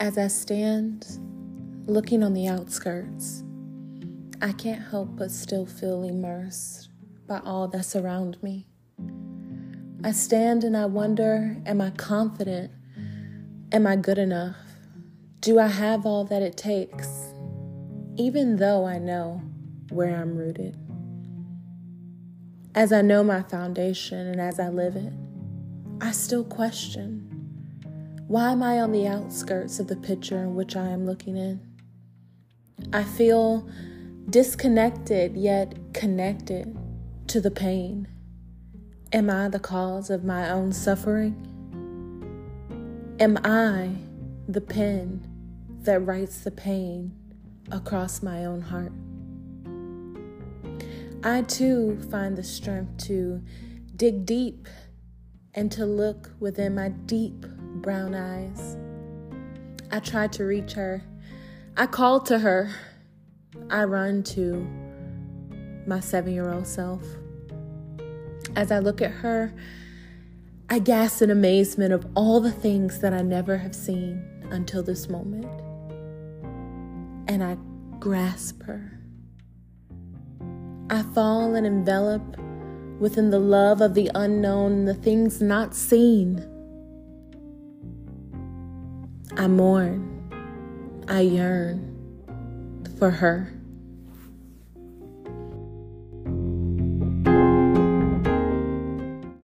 As I stand looking on the outskirts, I can't help but still feel immersed by all that's around me. I stand and I wonder Am I confident? Am I good enough? Do I have all that it takes? Even though I know where I'm rooted. As I know my foundation and as I live it, I still question why am I on the outskirts of the picture in which I am looking in? I feel disconnected yet connected to the pain. Am I the cause of my own suffering? Am I the pen that writes the pain across my own heart? I too find the strength to dig deep and to look within my deep brown eyes. I tried to reach her. I called to her. I run to my seven year old self. As I look at her, I gasp in amazement of all the things that I never have seen until this moment. And I grasp her. I fall and envelop within the love of the unknown, the things not seen. I mourn, I yearn for her.